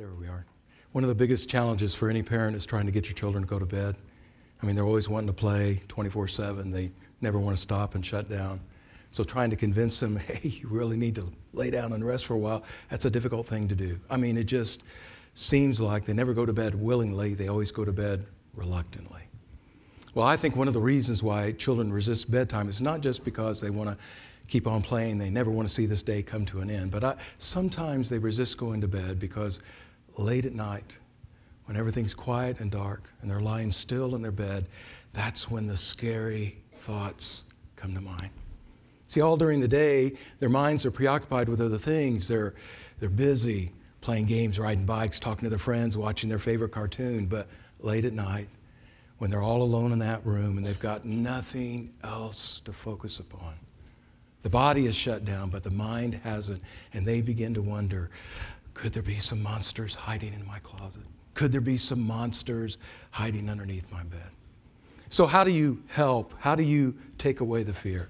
There we are. One of the biggest challenges for any parent is trying to get your children to go to bed. I mean, they're always wanting to play 24 7. They never want to stop and shut down. So, trying to convince them, hey, you really need to lay down and rest for a while, that's a difficult thing to do. I mean, it just seems like they never go to bed willingly, they always go to bed reluctantly. Well, I think one of the reasons why children resist bedtime is not just because they want to keep on playing, they never want to see this day come to an end, but I, sometimes they resist going to bed because late at night, when everything's quiet and dark and they're lying still in their bed, that's when the scary thoughts come to mind. See, all during the day, their minds are preoccupied with other things. They're, they're busy playing games, riding bikes, talking to their friends, watching their favorite cartoon. But late at night, when they're all alone in that room and they've got nothing else to focus upon, the body is shut down, but the mind hasn't. And they begin to wonder could there be some monsters hiding in my closet? Could there be some monsters hiding underneath my bed? So, how do you help? How do you take away the fear?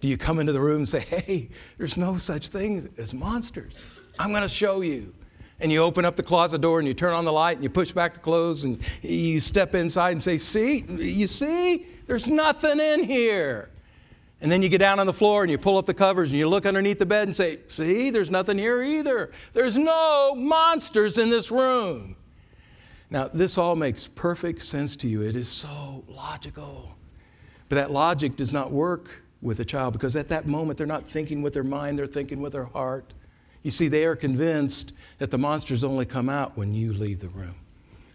Do you come into the room and say, hey, there's no such thing as monsters? I'm going to show you and you open up the closet door and you turn on the light and you push back the clothes and you step inside and say, See, you see, there's nothing in here. And then you get down on the floor and you pull up the covers and you look underneath the bed and say, See, there's nothing here either. There's no monsters in this room. Now, this all makes perfect sense to you. It is so logical. But that logic does not work with a child because at that moment they're not thinking with their mind, they're thinking with their heart. You see, they are convinced that the monsters only come out when you leave the room.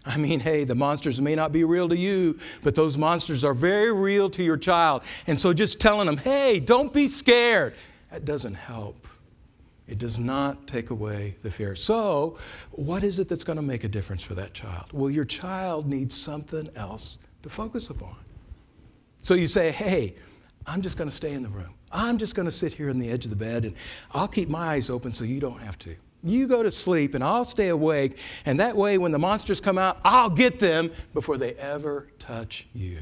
I mean, hey, the monsters may not be real to you, but those monsters are very real to your child. And so just telling them, hey, don't be scared, that doesn't help. It does not take away the fear. So, what is it that's going to make a difference for that child? Well, your child needs something else to focus upon. So you say, hey, I'm just going to stay in the room. I'm just going to sit here on the edge of the bed and I'll keep my eyes open so you don't have to. You go to sleep and I'll stay awake, and that way, when the monsters come out, I'll get them before they ever touch you.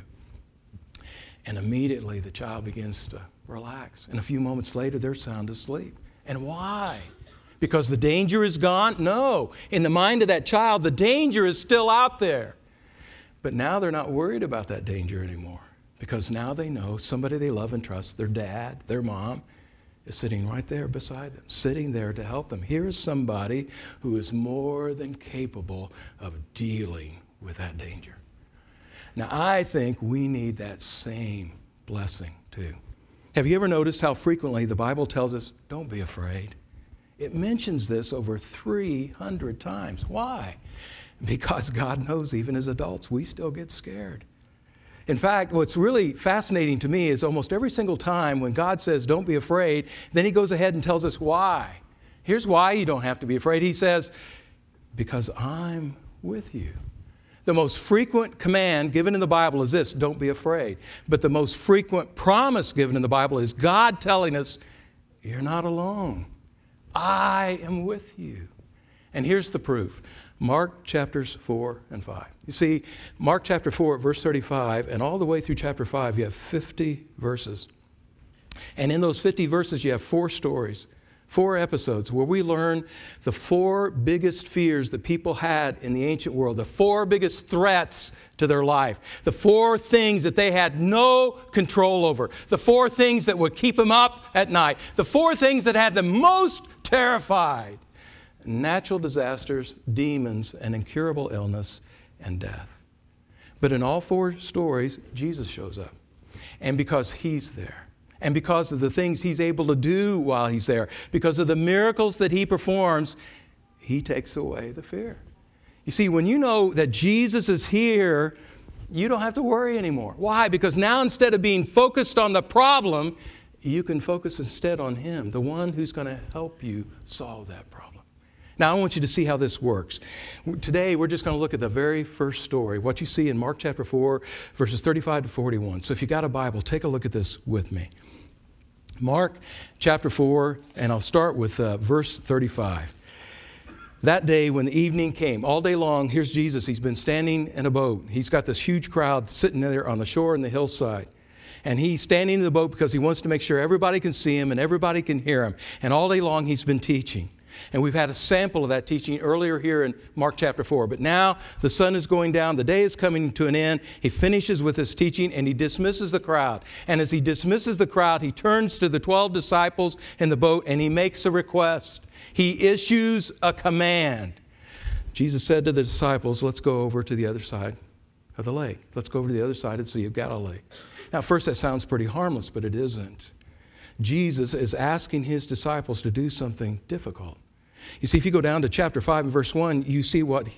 And immediately the child begins to relax. And a few moments later, they're sound asleep. And why? Because the danger is gone? No. In the mind of that child, the danger is still out there. But now they're not worried about that danger anymore because now they know somebody they love and trust, their dad, their mom, is sitting right there beside them, sitting there to help them. Here is somebody who is more than capable of dealing with that danger. Now, I think we need that same blessing too. Have you ever noticed how frequently the Bible tells us, don't be afraid? It mentions this over 300 times. Why? Because God knows even as adults, we still get scared. In fact, what's really fascinating to me is almost every single time when God says, Don't be afraid, then He goes ahead and tells us why. Here's why you don't have to be afraid. He says, Because I'm with you. The most frequent command given in the Bible is this don't be afraid. But the most frequent promise given in the Bible is God telling us, You're not alone. I am with you. And here's the proof Mark chapters 4 and 5. You see, Mark chapter 4, verse 35, and all the way through chapter 5, you have 50 verses. And in those 50 verses, you have four stories, four episodes where we learn the four biggest fears that people had in the ancient world, the four biggest threats to their life, the four things that they had no control over, the four things that would keep them up at night, the four things that had them most terrified natural disasters, demons, and incurable illness and death. But in all four stories, Jesus shows up. And because he's there, and because of the things he's able to do while he's there, because of the miracles that he performs, he takes away the fear. You see, when you know that Jesus is here, you don't have to worry anymore. Why? Because now instead of being focused on the problem, you can focus instead on Him, the one who's going to help you solve that problem. Now, I want you to see how this works. Today, we're just going to look at the very first story, what you see in Mark chapter 4, verses 35 to 41. So, if you got a Bible, take a look at this with me. Mark chapter 4, and I'll start with uh, verse 35. That day, when the evening came, all day long, here's Jesus. He's been standing in a boat. He's got this huge crowd sitting there on the shore in the hillside. And he's standing in the boat because he wants to make sure everybody can see him and everybody can hear him. And all day long, he's been teaching. And we've had a sample of that teaching earlier here in Mark chapter 4. But now the sun is going down, the day is coming to an end. He finishes with his teaching and he dismisses the crowd. And as he dismisses the crowd, he turns to the 12 disciples in the boat and he makes a request. He issues a command. Jesus said to the disciples, Let's go over to the other side of the lake. Let's go over to the other side of the Sea of Galilee. Now, first, that sounds pretty harmless, but it isn't. Jesus is asking his disciples to do something difficult. You see, if you go down to chapter 5 and verse 1, you see what,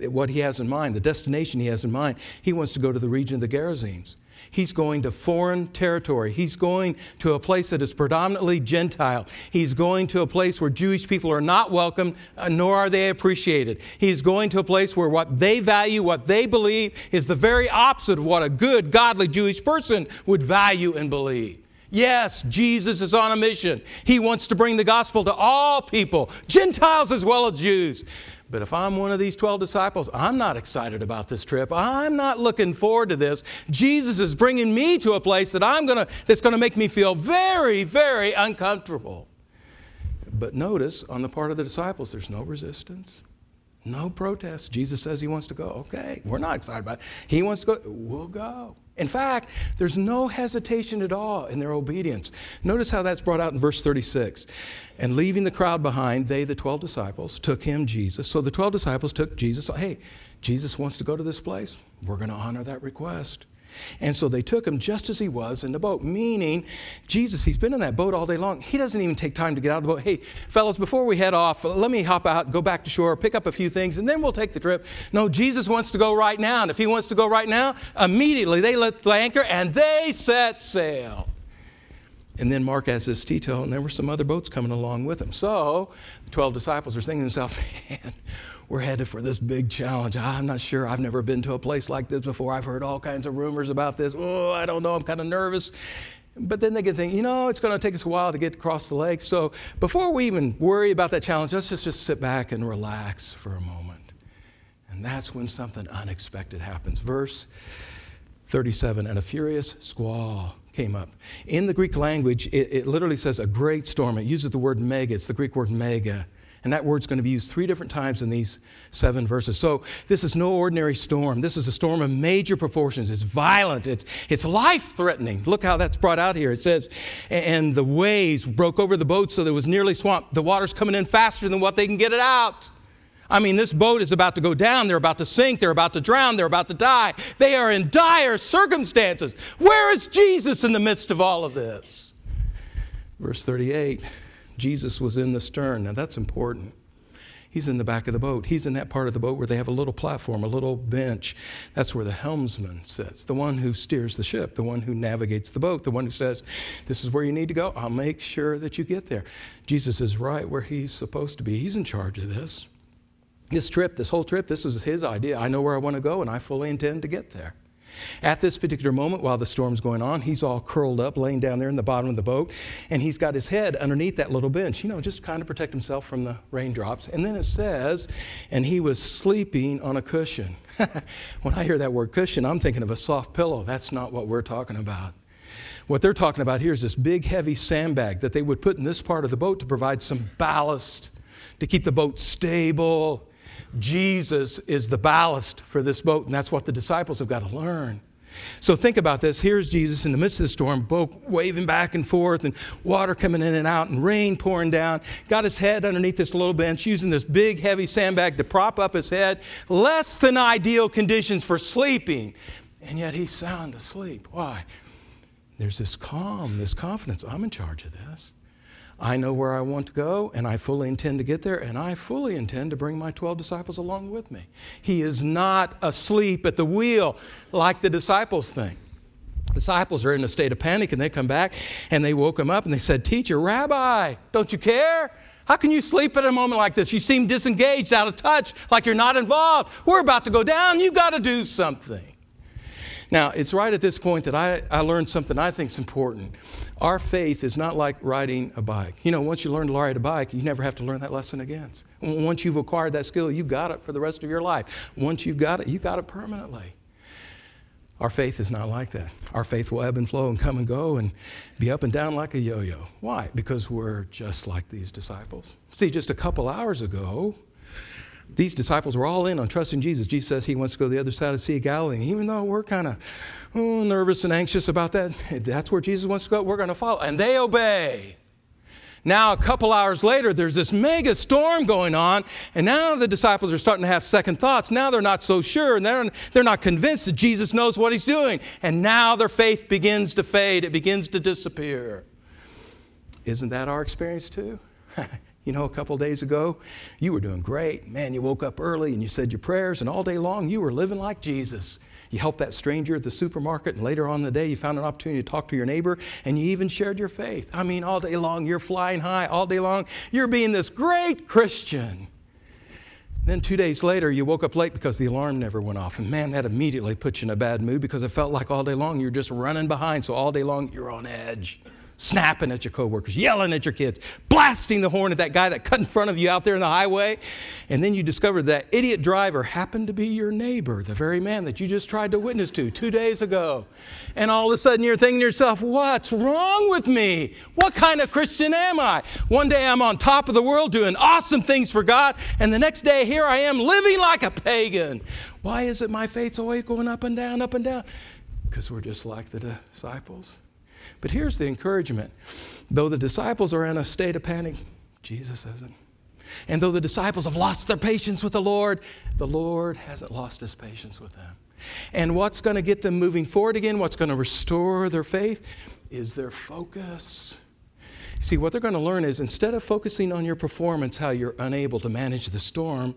what he has in mind, the destination he has in mind. He wants to go to the region of the Gerasenes. He's going to foreign territory. He's going to a place that is predominantly Gentile. He's going to a place where Jewish people are not welcome, uh, nor are they appreciated. He's going to a place where what they value, what they believe, is the very opposite of what a good, godly Jewish person would value and believe. Yes, Jesus is on a mission. He wants to bring the gospel to all people, Gentiles as well as Jews. But if I'm one of these 12 disciples, I'm not excited about this trip. I'm not looking forward to this. Jesus is bringing me to a place that I'm going to that's going to make me feel very very uncomfortable. But notice on the part of the disciples there's no resistance. No protest. Jesus says he wants to go. Okay, we're not excited about it. He wants to go. We'll go. In fact, there's no hesitation at all in their obedience. Notice how that's brought out in verse 36. And leaving the crowd behind, they, the 12 disciples, took him, Jesus. So the 12 disciples took Jesus. Hey, Jesus wants to go to this place. We're going to honor that request. And so they took him just as he was in the boat, meaning Jesus, he's been in that boat all day long. He doesn't even take time to get out of the boat. Hey, fellas, before we head off, let me hop out, go back to shore, pick up a few things, and then we'll take the trip. No, Jesus wants to go right now. And if he wants to go right now, immediately they let the anchor and they set sail. And then Mark has this detail, and there were some other boats coming along with him. So the 12 disciples are thinking to themselves, man, we're headed for this big challenge. I'm not sure. I've never been to a place like this before. I've heard all kinds of rumors about this. Oh, I don't know. I'm kind of nervous. But then they get thinking, you know, it's going to take us a while to get across the lake. So before we even worry about that challenge, let's just, just sit back and relax for a moment. And that's when something unexpected happens. Verse 37 And a furious squall came up. In the Greek language, it, it literally says a great storm. It uses the word mega, it's the Greek word mega. And that word's going to be used three different times in these seven verses. So this is no ordinary storm. This is a storm of major proportions. It's violent, it's, it's life threatening. Look how that's brought out here. It says, and the waves broke over the boat so that it was nearly swamped. The water's coming in faster than what they can get it out. I mean, this boat is about to go down. They're about to sink. They're about to drown. They're about to die. They are in dire circumstances. Where is Jesus in the midst of all of this? Verse 38 Jesus was in the stern. Now that's important. He's in the back of the boat. He's in that part of the boat where they have a little platform, a little bench. That's where the helmsman sits, the one who steers the ship, the one who navigates the boat, the one who says, This is where you need to go. I'll make sure that you get there. Jesus is right where he's supposed to be. He's in charge of this. This trip, this whole trip, this was his idea. I know where I want to go, and I fully intend to get there. At this particular moment, while the storm's going on, he's all curled up, laying down there in the bottom of the boat, and he's got his head underneath that little bench, you know, just kind of protect himself from the raindrops. And then it says, and he was sleeping on a cushion. when I hear that word cushion, I'm thinking of a soft pillow. That's not what we're talking about. What they're talking about here is this big, heavy sandbag that they would put in this part of the boat to provide some ballast to keep the boat stable Jesus is the ballast for this boat, and that's what the disciples have got to learn. So think about this. Here's Jesus in the midst of the storm, boat waving back and forth, and water coming in and out, and rain pouring down. Got his head underneath this little bench, using this big, heavy sandbag to prop up his head. Less than ideal conditions for sleeping. And yet he's sound asleep. Why? There's this calm, this confidence. I'm in charge of this. I know where I want to go, and I fully intend to get there, and I fully intend to bring my 12 disciples along with me. He is not asleep at the wheel like the disciples think. Disciples are in a state of panic, and they come back and they woke him up and they said, Teacher, Rabbi, don't you care? How can you sleep at a moment like this? You seem disengaged, out of touch, like you're not involved. We're about to go down. You've got to do something. Now, it's right at this point that I, I learned something I think is important. Our faith is not like riding a bike. You know, once you learn to ride a bike, you never have to learn that lesson again. Once you've acquired that skill, you've got it for the rest of your life. Once you've got it, you've got it permanently. Our faith is not like that. Our faith will ebb and flow and come and go and be up and down like a yo yo. Why? Because we're just like these disciples. See, just a couple hours ago, these disciples were all in on trusting Jesus. Jesus says he wants to go to the other side of the Sea of Galilee. And even though we're kind of oh, nervous and anxious about that, that's where Jesus wants to go. We're going to follow. And they obey. Now, a couple hours later, there's this mega storm going on, and now the disciples are starting to have second thoughts. Now they're not so sure, and they're, they're not convinced that Jesus knows what he's doing. And now their faith begins to fade, it begins to disappear. Isn't that our experience too? you know, a couple days ago, you were doing great. Man, you woke up early and you said your prayers, and all day long you were living like Jesus. You helped that stranger at the supermarket, and later on in the day, you found an opportunity to talk to your neighbor, and you even shared your faith. I mean, all day long, you're flying high. All day long, you're being this great Christian. Then two days later, you woke up late because the alarm never went off. And man, that immediately put you in a bad mood because it felt like all day long you're just running behind. So all day long, you're on edge snapping at your coworkers, yelling at your kids, blasting the horn at that guy that cut in front of you out there in the highway. And then you discover that idiot driver happened to be your neighbor, the very man that you just tried to witness to two days ago. And all of a sudden you're thinking to yourself, what's wrong with me? What kind of Christian am I? One day I'm on top of the world doing awesome things for God, and the next day here I am living like a pagan. Why is it my faith's always going up and down, up and down? Because we're just like the disciples. But here's the encouragement though the disciples are in a state of panic, Jesus isn't. And though the disciples have lost their patience with the Lord, the Lord hasn't lost his patience with them. And what's going to get them moving forward again, what's going to restore their faith, is their focus. See, what they're going to learn is instead of focusing on your performance, how you're unable to manage the storm,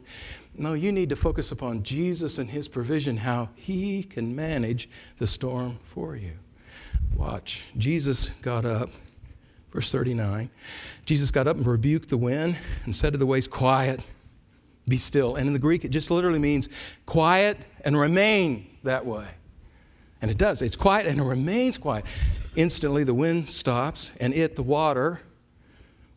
no, you need to focus upon Jesus and his provision, how he can manage the storm for you. Watch. Jesus got up, verse 39. Jesus got up and rebuked the wind and said to the waves, Quiet, be still. And in the Greek, it just literally means quiet and remain that way. And it does. It's quiet and it remains quiet. Instantly, the wind stops, and it, the water,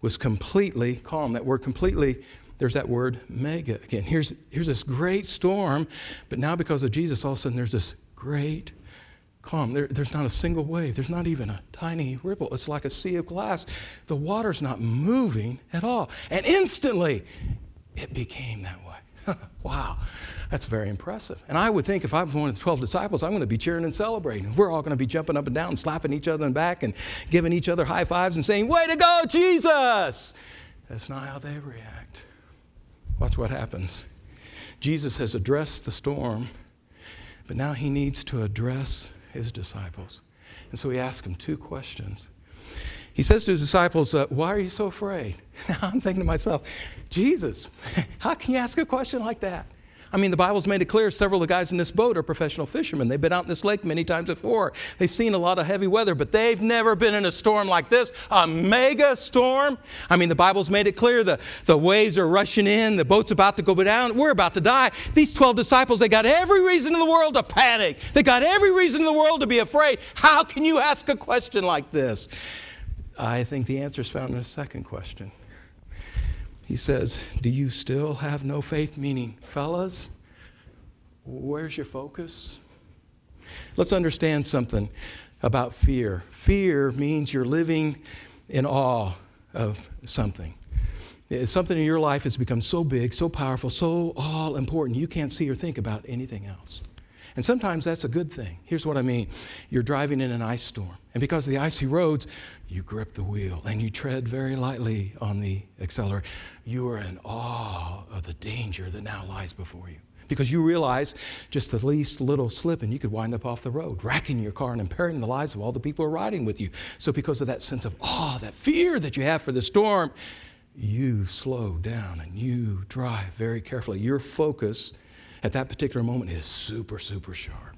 was completely calm. That word completely, there's that word mega again. Here's, here's this great storm, but now because of Jesus, all of a sudden there's this great calm. There, there's not a single wave. There's not even a tiny ripple. It's like a sea of glass. The water's not moving at all. And instantly, it became that way. wow, that's very impressive. And I would think if I'm one of the 12 disciples, I'm going to be cheering and celebrating. We're all going to be jumping up and down, slapping each other in the back, and giving each other high fives and saying, Way to go, Jesus! That's not how they react. Watch what happens. Jesus has addressed the storm, but now he needs to address his disciples. And so he asks them two questions. He says to his disciples, uh, Why are you so afraid? Now I'm thinking to myself, Jesus, how can you ask a question like that? I mean, the Bible's made it clear several of the guys in this boat are professional fishermen. They've been out in this lake many times before. They've seen a lot of heavy weather, but they've never been in a storm like this a mega storm. I mean, the Bible's made it clear the, the waves are rushing in, the boat's about to go down, we're about to die. These 12 disciples, they got every reason in the world to panic, they got every reason in the world to be afraid. How can you ask a question like this? I think the answer is found in the second question. He says, Do you still have no faith? Meaning, fellas, where's your focus? Let's understand something about fear. Fear means you're living in awe of something. Something in your life has become so big, so powerful, so all important, you can't see or think about anything else. And sometimes that's a good thing. Here's what I mean you're driving in an ice storm, and because of the icy roads, you grip the wheel and you tread very lightly on the accelerator. You are in awe of the danger that now lies before you. Because you realize just the least little slip and you could wind up off the road, wrecking your car and impairing the lives of all the people riding with you. So, because of that sense of awe, that fear that you have for the storm, you slow down and you drive very carefully. Your focus at that particular moment is super, super sharp.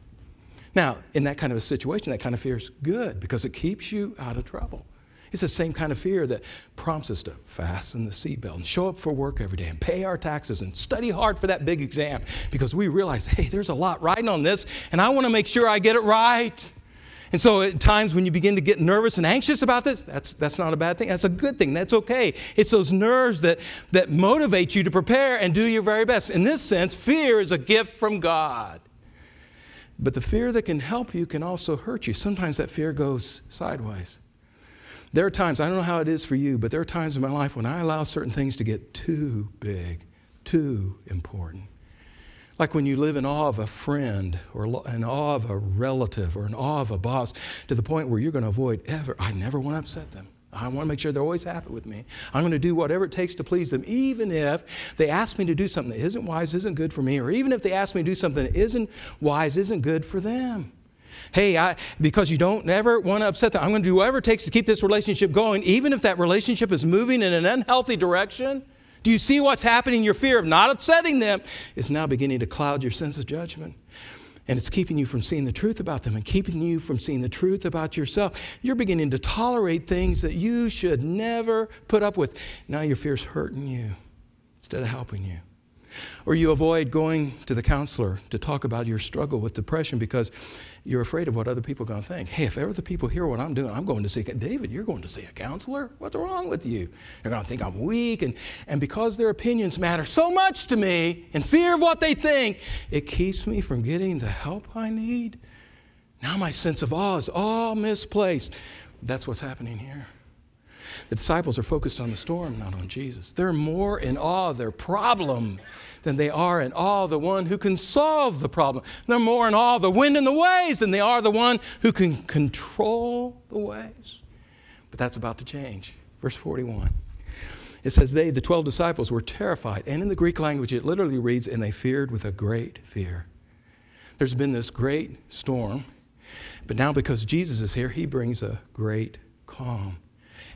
Now, in that kind of a situation, that kind of fear is good because it keeps you out of trouble. It's the same kind of fear that prompts us to fasten the seatbelt and show up for work every day and pay our taxes and study hard for that big exam because we realize, hey, there's a lot riding on this and I want to make sure I get it right. And so at times when you begin to get nervous and anxious about this, that's, that's not a bad thing. That's a good thing. That's okay. It's those nerves that, that motivate you to prepare and do your very best. In this sense, fear is a gift from God. But the fear that can help you can also hurt you. Sometimes that fear goes sideways. There are times, I don't know how it is for you, but there are times in my life when I allow certain things to get too big, too important. Like when you live in awe of a friend or in awe of a relative or in awe of a boss to the point where you're going to avoid ever, I never want to upset them. I want to make sure they're always happy with me. I'm going to do whatever it takes to please them, even if they ask me to do something that isn't wise, isn't good for me, or even if they ask me to do something that isn't wise, isn't good for them. Hey, I, because you don't ever want to upset them, I'm going to do whatever it takes to keep this relationship going, even if that relationship is moving in an unhealthy direction. Do you see what's happening? Your fear of not upsetting them is now beginning to cloud your sense of judgment. And it's keeping you from seeing the truth about them and keeping you from seeing the truth about yourself. You're beginning to tolerate things that you should never put up with. Now your fear's hurting you instead of helping you. Or you avoid going to the counselor to talk about your struggle with depression because you're afraid of what other people are going to think. Hey, if ever the people hear what I'm doing, I'm going to see a, David, you're going to see a counselor? What's wrong with you? They're going to think I'm weak. And, and because their opinions matter so much to me, in fear of what they think, it keeps me from getting the help I need. Now my sense of awe is all misplaced. That's what's happening here. The disciples are focused on the storm, not on Jesus. They're more in awe of their problem than they are in awe of the one who can solve the problem. They're more in awe of the wind and the waves than they are the one who can control the waves. But that's about to change. Verse 41. It says, They, the 12 disciples, were terrified. And in the Greek language, it literally reads, And they feared with a great fear. There's been this great storm, but now because Jesus is here, he brings a great calm.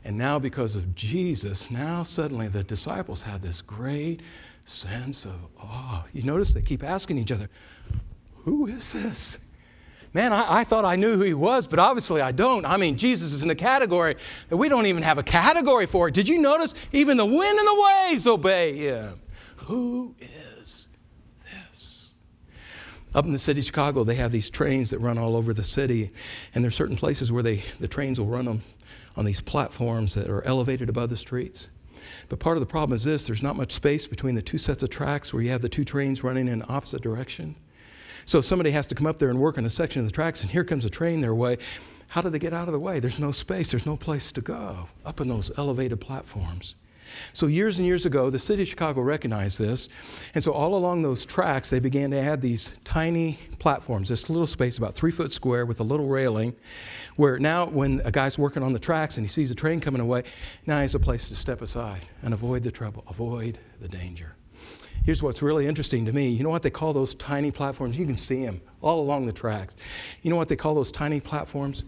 And now, because of Jesus, now suddenly the disciples have this great sense of awe. You notice they keep asking each other, Who is this? Man, I, I, thought I knew who he was, but obviously I don't. I mean, Jesus is in a category that we don't even have a category for. Did you notice? Even the wind and the waves obey him. Who is this? Up in the city of Chicago, they have these trains that run all over the city, and there's certain places where they, the trains will run them on these platforms that are elevated above the streets. But part of the problem is this there's not much space between the two sets of tracks where you have the two trains running in opposite direction. So somebody has to come up there and work on a section of the tracks, and here comes a train their way. How do they get out of the way? There's no space, there's no place to go up in those elevated platforms. So, years and years ago, the city of Chicago recognized this. And so, all along those tracks, they began to add these tiny platforms, this little space about three foot square with a little railing, where now, when a guy's working on the tracks and he sees a train coming away, now he has a place to step aside and avoid the trouble, avoid the danger. Here's what's really interesting to me. You know what they call those tiny platforms? You can see them all along the tracks. You know what they call those tiny platforms?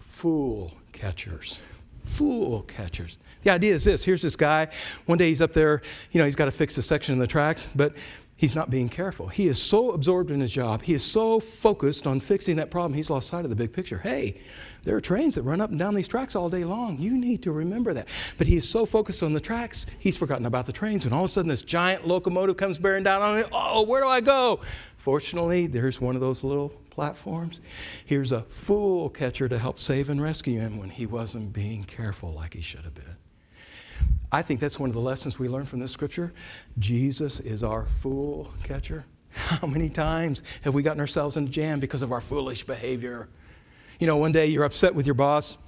Fool catchers. Fool catchers. The idea is this here's this guy. One day he's up there, you know, he's got to fix a section in the tracks, but he's not being careful. He is so absorbed in his job, he is so focused on fixing that problem, he's lost sight of the big picture. Hey, there are trains that run up and down these tracks all day long. You need to remember that. But he is so focused on the tracks, he's forgotten about the trains. And all of a sudden, this giant locomotive comes bearing down on him. Oh, where do I go? Fortunately, there's one of those little platforms. Here's a fool catcher to help save and rescue him when he wasn't being careful like he should have been. I think that's one of the lessons we learn from this scripture. Jesus is our fool catcher. How many times have we gotten ourselves in a jam because of our foolish behavior? You know, one day you're upset with your boss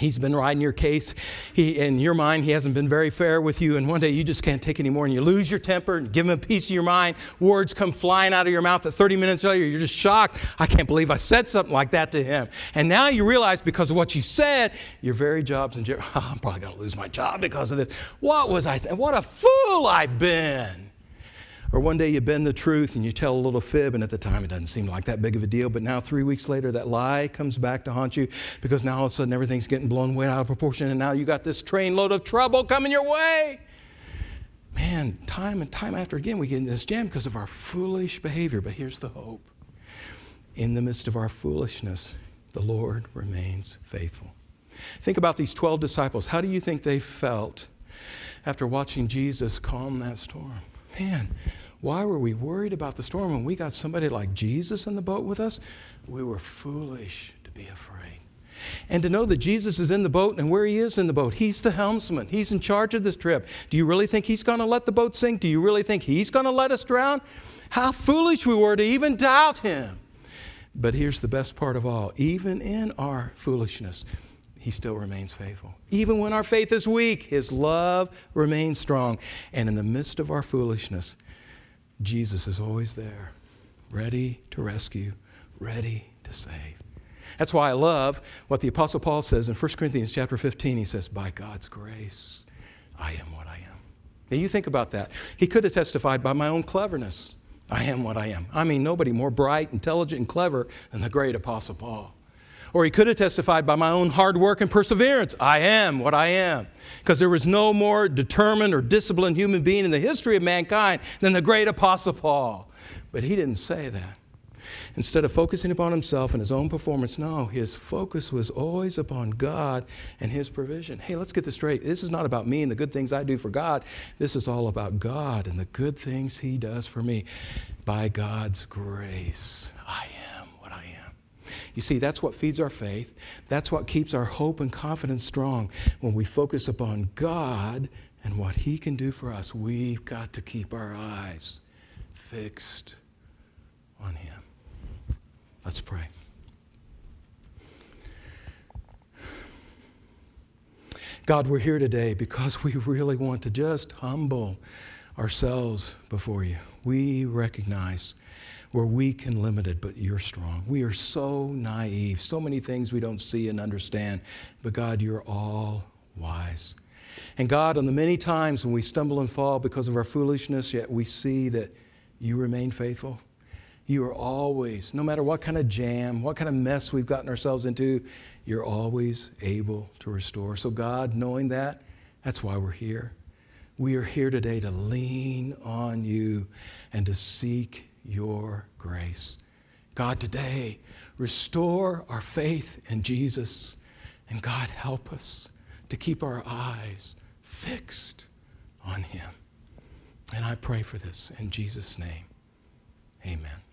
He's been riding your case. He, in your mind, he hasn't been very fair with you. And one day you just can't take anymore and you lose your temper and give him a piece of your mind. Words come flying out of your mouth. that 30 minutes later, you're just shocked. I can't believe I said something like that to him. And now you realize because of what you said, your very job's in jeopardy. Oh, I'm probably going to lose my job because of this. What was I? Th- what a fool I've been. Or one day you bend the truth and you tell a little fib, and at the time it doesn't seem like that big of a deal, but now three weeks later that lie comes back to haunt you because now all of a sudden everything's getting blown way out of proportion, and now you got this trainload of trouble coming your way. Man, time and time after again we get in this jam because of our foolish behavior, but here's the hope. In the midst of our foolishness, the Lord remains faithful. Think about these 12 disciples. How do you think they felt after watching Jesus calm that storm? Man, why were we worried about the storm when we got somebody like Jesus in the boat with us? We were foolish to be afraid. And to know that Jesus is in the boat and where he is in the boat, he's the helmsman. He's in charge of this trip. Do you really think he's going to let the boat sink? Do you really think he's going to let us drown? How foolish we were to even doubt him. But here's the best part of all even in our foolishness, he still remains faithful. Even when our faith is weak, his love remains strong. And in the midst of our foolishness, Jesus is always there, ready to rescue, ready to save. That's why I love what the apostle Paul says in 1 Corinthians chapter 15. He says, "By God's grace, I am what I am." Now you think about that. He could have testified by my own cleverness. I am what I am. I mean, nobody more bright, intelligent, and clever than the great apostle Paul. Or he could have testified by my own hard work and perseverance. I am what I am. Because there was no more determined or disciplined human being in the history of mankind than the great Apostle Paul. But he didn't say that. Instead of focusing upon himself and his own performance, no, his focus was always upon God and his provision. Hey, let's get this straight. This is not about me and the good things I do for God. This is all about God and the good things he does for me. By God's grace, I am you see, that's what feeds our faith. That's what keeps our hope and confidence strong. When we focus upon God and what He can do for us, we've got to keep our eyes fixed on Him. Let's pray. God, we're here today because we really want to just humble ourselves before you. We recognize we're weak and limited, but you're strong. We are so naive, so many things we don't see and understand, but God, you're all wise. And God, on the many times when we stumble and fall because of our foolishness, yet we see that you remain faithful. You are always, no matter what kind of jam, what kind of mess we've gotten ourselves into, you're always able to restore. So, God, knowing that, that's why we're here. We are here today to lean on you and to seek your grace. God, today, restore our faith in Jesus. And God, help us to keep our eyes fixed on Him. And I pray for this in Jesus' name. Amen.